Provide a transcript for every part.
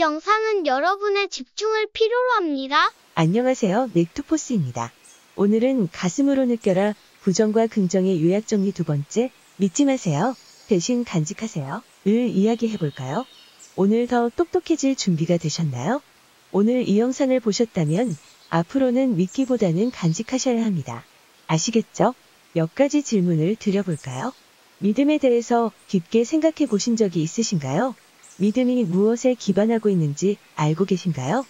이 영상은 여러분의 집중을 필요로 합니다. 안녕하세요. 넥투포스입니다. 오늘은 가슴으로 느껴라 부정과 긍정의 요약 정리 두 번째 믿지 마세요. 대신 간직하세요. 을 이야기해 볼까요? 오늘 더 똑똑해질 준비가 되셨나요? 오늘 이 영상을 보셨다면 앞으로는 믿기보다는 간직하셔야 합니다. 아시겠죠? 몇 가지 질문을 드려볼까요? 믿음에 대해서 깊게 생각해 보신 적이 있으신가요? 믿음이 무엇에 기반하고 있는지 알고 계신가요?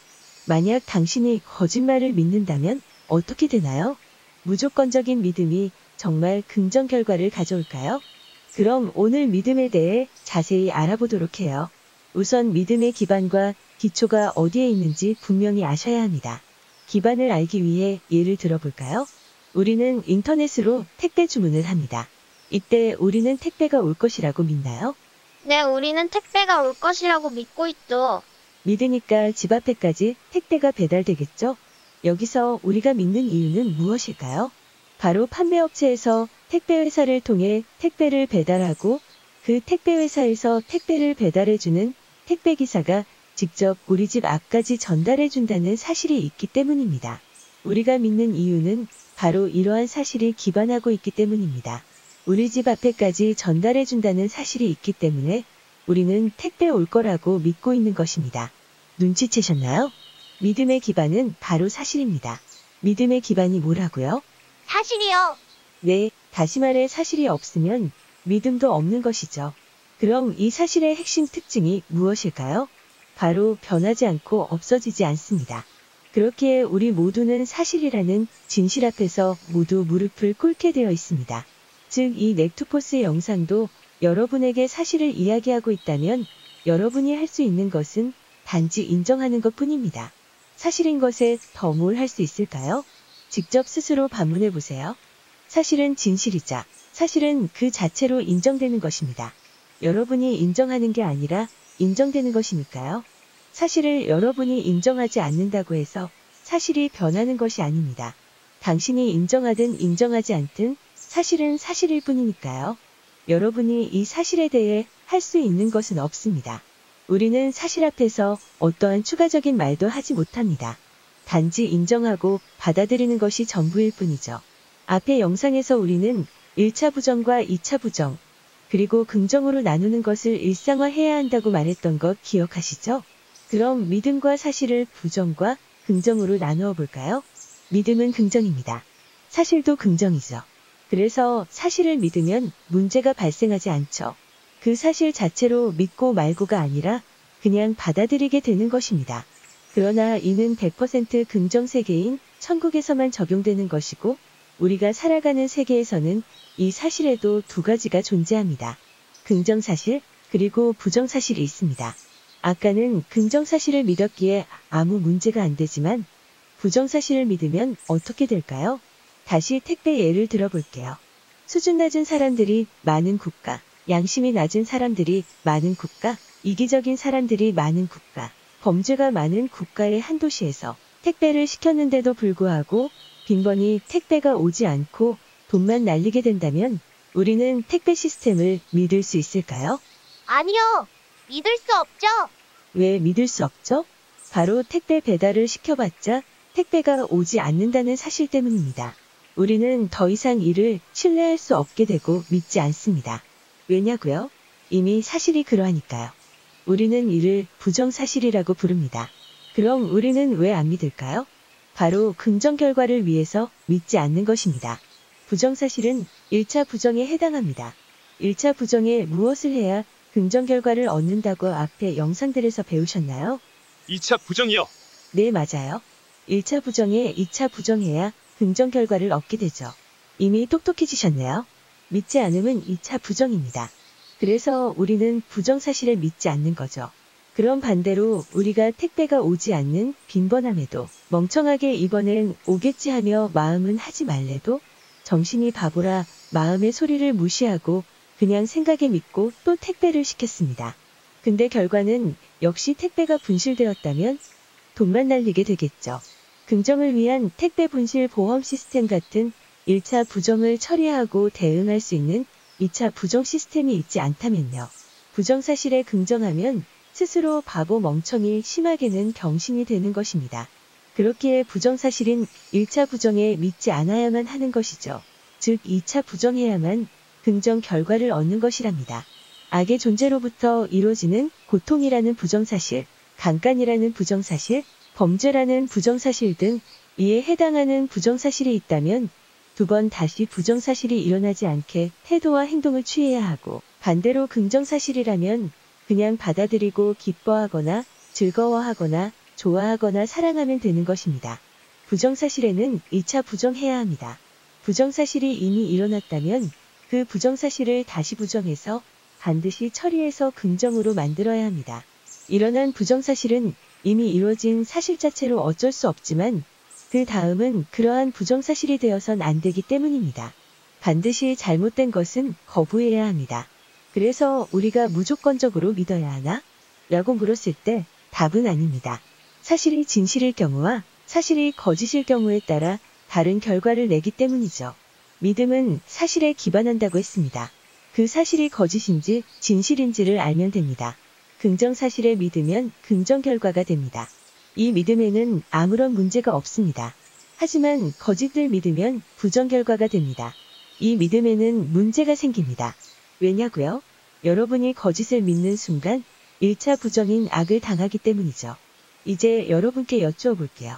만약 당신이 거짓말을 믿는다면 어떻게 되나요? 무조건적인 믿음이 정말 긍정 결과를 가져올까요? 그럼 오늘 믿음에 대해 자세히 알아보도록 해요. 우선 믿음의 기반과 기초가 어디에 있는지 분명히 아셔야 합니다. 기반을 알기 위해 예를 들어볼까요? 우리는 인터넷으로 택배 주문을 합니다. 이때 우리는 택배가 올 것이라고 믿나요? 네, 우리는 택배가 올 것이라고 믿고 있죠. 믿으니까 집 앞에까지 택배가 배달되겠죠? 여기서 우리가 믿는 이유는 무엇일까요? 바로 판매업체에서 택배회사를 통해 택배를 배달하고 그 택배회사에서 택배를 배달해주는 택배기사가 직접 우리 집 앞까지 전달해준다는 사실이 있기 때문입니다. 우리가 믿는 이유는 바로 이러한 사실이 기반하고 있기 때문입니다. 우리 집 앞에까지 전달해준다는 사실이 있기 때문에 우리는 택배 올 거라고 믿고 있는 것입니다. 눈치채셨나요? 믿음의 기반은 바로 사실입니다. 믿음의 기반이 뭐라고요? 사실이요. 네, 다시 말해 사실이 없으면 믿음도 없는 것이죠. 그럼 이 사실의 핵심 특징이 무엇일까요? 바로 변하지 않고 없어지지 않습니다. 그렇기에 우리 모두는 사실이라는 진실 앞에서 모두 무릎을 꿇게 되어 있습니다. 즉, 이 넥투포스 영상도 여러분에게 사실을 이야기하고 있다면 여러분이 할 수 있는 것은 단지 인정하는 것 뿐입니다. 사실인 것에 더 뭘 할 수 있을까요? 직접 스스로 반문해 보세요. 사실은 진실이자 사실은 그 자체로 인정되는 것입니다. 여러분이 인정하는 게 아니라 인정되는 것이니까요. 사실을 여러분이 인정하지 않는다고 해서 사실이 변하는 것이 아닙니다. 당신이 인정하든 인정하지 않든 사실은 사실일 뿐이니까요. 여러분이 이 사실에 대해 할 수 있는 것은 없습니다. 우리는 사실 앞에서 어떠한 추가적인 말도 하지 못합니다. 단지 인정하고 받아들이는 것이 전부일 뿐이죠. 앞의 영상에서 우리는 1차 부정과 2차 부정, 그리고 긍정으로 나누는 것을 일상화해야 한다고 말했던 것 기억하시죠? 그럼 믿음과 사실을 부정과 긍정으로 나누어 볼까요? 믿음은 긍정입니다. 사실도 긍정이죠. 그래서 사실을 믿으면 문제가 발생하지 않죠. 그 사실 자체로 믿고 말고가 아니라 그냥 받아들이게 되는 것입니다. 그러나 이는 100% 긍정 세계인 천국에서만 적용되는 것이고 우리가 살아가는 세계에서는 이 사실에도 두 가지가 존재합니다. 긍정 사실 그리고 부정 사실이 있습니다. 아까는 긍정 사실을 믿었기에 아무 문제가 안 되지만 부정 사실을 믿으면 어떻게 될까요? 다시 택배 예를 들어볼게요. 수준 낮은 사람들이 많은 국가, 양심이 낮은 사람들이 많은 국가, 이기적인 사람들이 많은 국가, 범죄가 많은 국가의 한 도시에서 택배를 시켰는데도 불구하고 빈번히 택배가 오지 않고 돈만 날리게 된다면 우리는 택배 시스템을 믿을 수 있을까요? 아니요. 믿을 수 없죠. 왜 믿을 수 없죠? 바로 택배 배달을 시켜봤자 택배가 오지 않는다는 사실 때문입니다. 우리는 더 이상 이를 신뢰할 수 없게 되고 믿지 않습니다. 왜냐고요? 이미 사실이 그러하니까요. 우리는 이를 부정사실이라고 부릅니다. 그럼 우리는 왜 안 믿을까요? 바로 긍정 결과를 위해서 믿지 않는 것입니다. 부정사실은 1차 부정에 해당합니다. 1차 부정에 무엇을 해야 긍정 결과를 얻는다고 앞에 영상들에서 배우셨나요? 2차 부정이요. 네, 맞아요. 1차 부정에 2차 부정해야 긍정 결과를 얻게 되죠. 이미 똑똑해지셨네요. 믿지 않음은 2차 부정입니다. 그래서 우리는 부정 사실을 믿지 않는 거죠. 그럼 반대로 우리가 택배가 오지 않는 빈번함에도 멍청하게 이번엔 오겠지 하며 마음은 하지 말래도 정신이 바보라 마음의 소리를 무시하고 그냥 생각에 믿고 또 택배를 시켰습니다. 근데 결과는 역시 택배가 분실되었다면 돈만 날리게 되겠죠. 긍정을 위한 택배 분실 보험 시스템 같은 1차 부정을 처리하고 대응할 수 있는 2차 부정 시스템이 있지 않다면요. 부정 사실에 긍정하면 스스로 바보 멍청이 심하게는 병신이 되는 것입니다. 그렇기에 부정 사실인 1차 부정에 믿지 않아야만 하는 것이죠. 즉 2차 부정해야만 긍정 결과를 얻는 것이랍니다. 악의 존재로부터 이루어지는 고통이라는 부정사실, 강간이라는 부정사실, 범죄라는 부정사실 등 이에 해당하는 부정사실이 있다면 두 번 다시 부정사실이 일어나지 않게 태도와 행동을 취해야 하고 반대로 긍정사실이라면 그냥 받아들이고 기뻐하거나 즐거워하거나 좋아하거나 사랑하면 되는 것입니다. 부정사실에는 2차 부정해야 합니다. 부정사실이 이미 일어났다면 그 부정사실을 다시 부정해서 반드시 처리해서 긍정으로 만들어야 합니다. 일어난 부정사실은 이미 이루어진 사실 자체로 어쩔 수 없지만 그 다음은 그러한 부정사실이 되어선 안 되기 때문입니다. 반드시 잘못된 것은 거부해야 합니다. 그래서 우리가 무조건적으로 믿어야 하나? 라고 물었을 때 답은 아닙니다. 사실이 진실일 경우와 사실이 거짓일 경우에 따라 다른 결과를 내기 때문이죠. 믿음은 사실에 기반한다고 했습니다. 그 사실이 거짓인지 진실인지를 알면 됩니다. 긍정 사실에 믿으면 긍정 결과가 됩니다. 이 믿음에는 아무런 문제가 없습니다. 하지만 거짓을 믿으면 부정 결과가 됩니다. 이 믿음에는 문제가 생깁니다. 왜냐고요? 여러분이 거짓을 믿는 순간 1차 부정인 악을 당하기 때문이죠. 이제 여러분께 여쭈어 볼게요.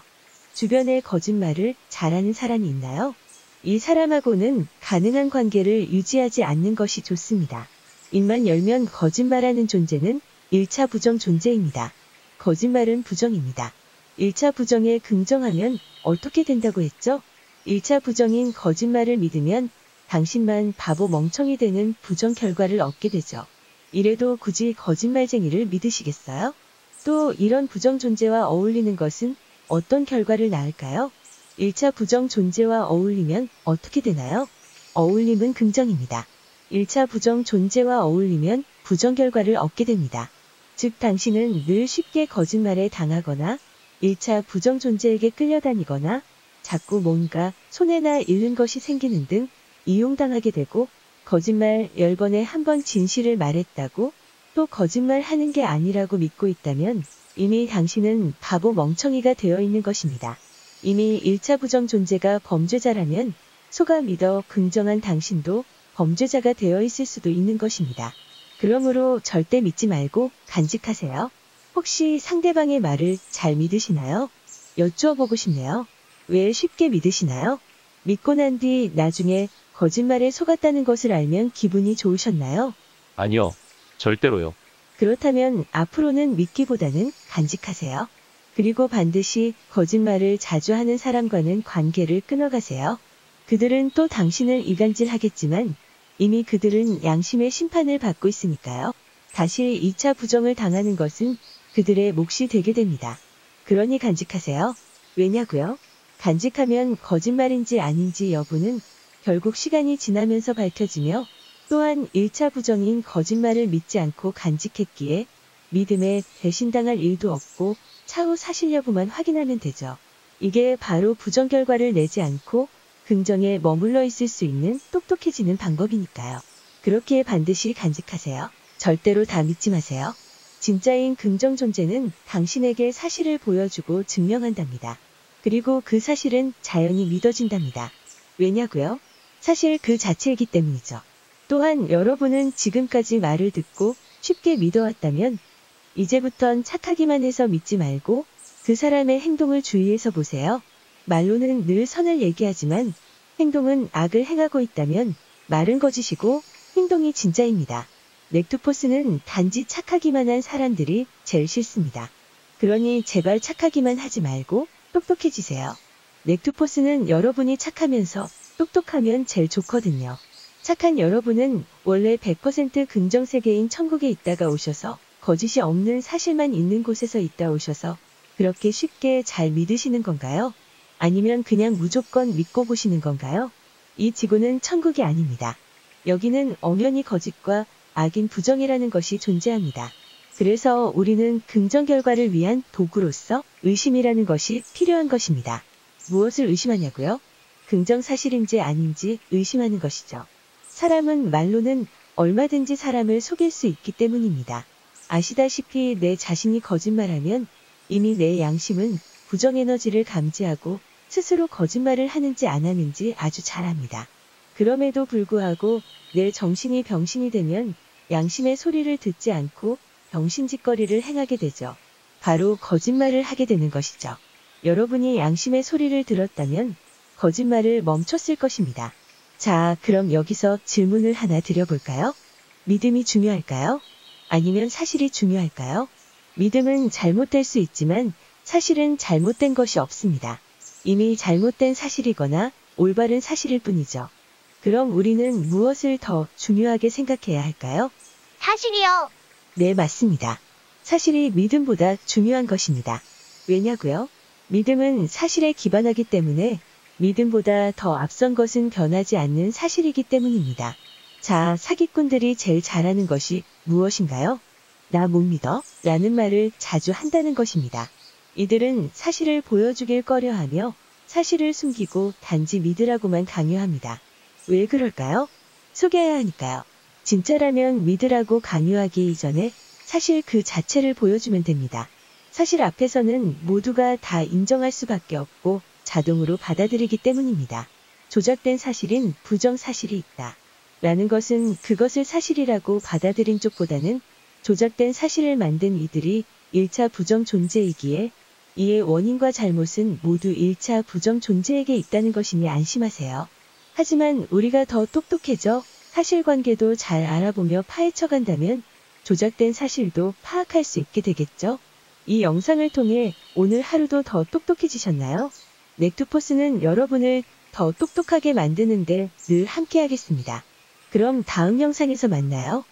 주변에 거짓말을 잘하는 사람이 있나요? 이 사람하고는 가능한 관계를 유지하지 않는 것이 좋습니다. 입만 열면 거짓말하는 존재는 1차 부정 존재입니다. 거짓말은 부정입니다. 1차 부정에 긍정하면 어떻게 된다고 했죠? 1차 부정인 거짓말을 믿으면 당신만 바보 멍청이 되는 부정 결과를 얻게 되죠. 이래도 굳이 거짓말쟁이를 믿으시겠어요? 또 이런 부정 존재와 어울리는 것은 어떤 결과를 낳을까요? 1차 부정 존재와 어울리면 어떻게 되나요? 어울림은 긍정입니다. 1차 부정 존재와 어울리면 부정 결과를 얻게 됩니다. 즉 당신은 늘 쉽게 거짓말에 당하거나 1차 부정 존재에게 끌려다니거나 자꾸 뭔가 손해나 잃는 것이 생기는 등 이용당하게 되고 거짓말 10번에 한 번 진실을 말했다고 또 거짓말 하는 게 아니라고 믿고 있다면 이미 당신은 바보 멍청이가 되어 있는 것입니다. 이미 1차 부정 존재가 범죄자라면 속아 믿어 긍정한 당신도 범죄자가 되어 있을 수도 있는 것입니다. 그러므로 절대 믿지 말고 간직하세요. 혹시 상대방의 말을 잘 믿으시나요? 여쭈어 보고 싶네요. 왜 쉽게 믿으시나요? 믿고 난 뒤 나중에 거짓말에 속았다는 것을 알면 기분이 좋으셨나요? 아니요. 절대로요. 그렇다면 앞으로는 믿기보다는 간직하세요. 그리고 반드시 거짓말을 자주 하는 사람과는 관계를 끊어가세요. 그들은 또 당신을 이간질 하겠지만 이미 그들은 양심의 심판을 받고 있으니까요. 다시 2차 부정을 당하는 것은 그들의 몫이 되게 됩니다. 그러니 간직하세요. 왜냐고요? 간직하면 거짓말인지 아닌지 여부는 결국 시간이 지나면서 밝혀지며 또한 1차 부정인 거짓말을 믿지 않고 간직했기에 믿음에 배신당할 일도 없고 차후 사실 여부만 확인하면 되죠. 이게 바로 부정 결과를 내지 않고 긍정에 머물러 있을 수 있는 똑똑해지는 방법이니까요. 그렇기에 반드시 간직하세요. 절대로 다 믿지 마세요. 진짜인 긍정 존재는 당신에게 사실을 보여주고 증명한답니다. 그리고 그 사실은 자연히 믿어진답니다. 왜냐고요? 사실 그 자체이기 때문이죠. 또한 여러분은 지금까지 말을 듣고 쉽게 믿어왔다면 이제부턴 착하기만 해서 믿지 말고 그 사람의 행동을 주의해서 보세요. 말로는 늘 선을 얘기하지만 행동은 악을 행하고 있다면 말은 거짓이고 행동이 진짜입니다. 넥투포스는 단지 착하기만 한 사람들이 제일 싫습니다. 그러니 제발 착하기만 하지 말고 똑똑해지세요. 넥투포스는 여러분이 착하면서 똑똑하면 제일 좋거든요. 착한 여러분은 원래 100% 긍정 세계인 천국에 있다가 오셔서 거짓이 없는 사실만 있는 곳에서 있다 오셔서 그렇게 쉽게 잘 믿으시는 건가요? 아니면 그냥 무조건 믿고 보시는 건가요? 이 지구는 천국이 아닙니다. 여기는 엄연히 거짓과 악인 부정이라는 것이 존재합니다. 그래서 우리는 긍정 결과를 위한 도구로서 의심이라는 것이 필요한 것입니다. 무엇을 의심하냐고요? 긍정 사실인지 아닌지 의심하는 것이죠. 사람은 말로는 얼마든지 사람을 속일 수 있기 때문입니다. 아시다시피 내 자신이 거짓말하면 이미 내 양심은 부정 에너지를 감지하고 스스로 거짓말을 하는지 안 하는지 아주 잘 압니다. 그럼에도 불구하고 내 정신이 병신이 되면 양심의 소리를 듣지 않고 병신짓거리를 행하게 되죠. 바로 거짓말을 하게 되는 것이죠. 여러분이 양심의 소리를 들었다면 거짓말을 멈췄을 것입니다. 자, 그럼 여기서 질문을 하나 드려볼까요? 믿음이 중요할까요? 아니면 사실이 중요할까요? 믿음은 잘못될 수 있지만 사실은 잘못된 것이 없습니다. 이미 잘못된 사실이거나 올바른 사실일 뿐이죠. 그럼 우리는 무엇을 더 중요하게 생각해야 할까요? 사실이요. 네, 맞습니다. 사실이 믿음보다 중요한 것입니다. 왜냐고요? 믿음은 사실에 기반하기 때문에 믿음보다 더 앞선 것은 변하지 않는 사실이기 때문입니다. 자, 사기꾼들이 제일 잘하는 것이 무엇인가요? 나 못 믿어? 라는 말을 자주 한다는 것입니다. 이들은 사실을 보여주길 꺼려하며 사실을 숨기고 단지 믿으라고만 강요합니다. 왜 그럴까요? 속여야 하니까요. 진짜라면 믿으라고 강요하기 이전에 사실 그 자체를 보여주면 됩니다. 사실 앞에서는 모두가 다 인정할 수밖에 없고 자동으로 받아들이기 때문입니다. 조작된 사실인 부정 사실이 있다. 라는 것은 그것을 사실이라고 받아들인 쪽보다는 조작된 사실을 만든 이들이 1차 부정 존재이기에 이의 원인과 잘못은 모두 1차 부정 존재에게 있다는 것이니 안심하세요. 하지만 우리가 더 똑똑해져 사실관계도 잘 알아보며 파헤쳐 간다면 조작된 사실도 파악할 수 있게 되겠죠? 이 영상을 통해 오늘 하루도 더 똑똑해지셨나요? 넥투포스는 여러분을 더 똑똑하게 만드는데 늘 함께하겠습니다. 그럼 다음 영상에서 만나요.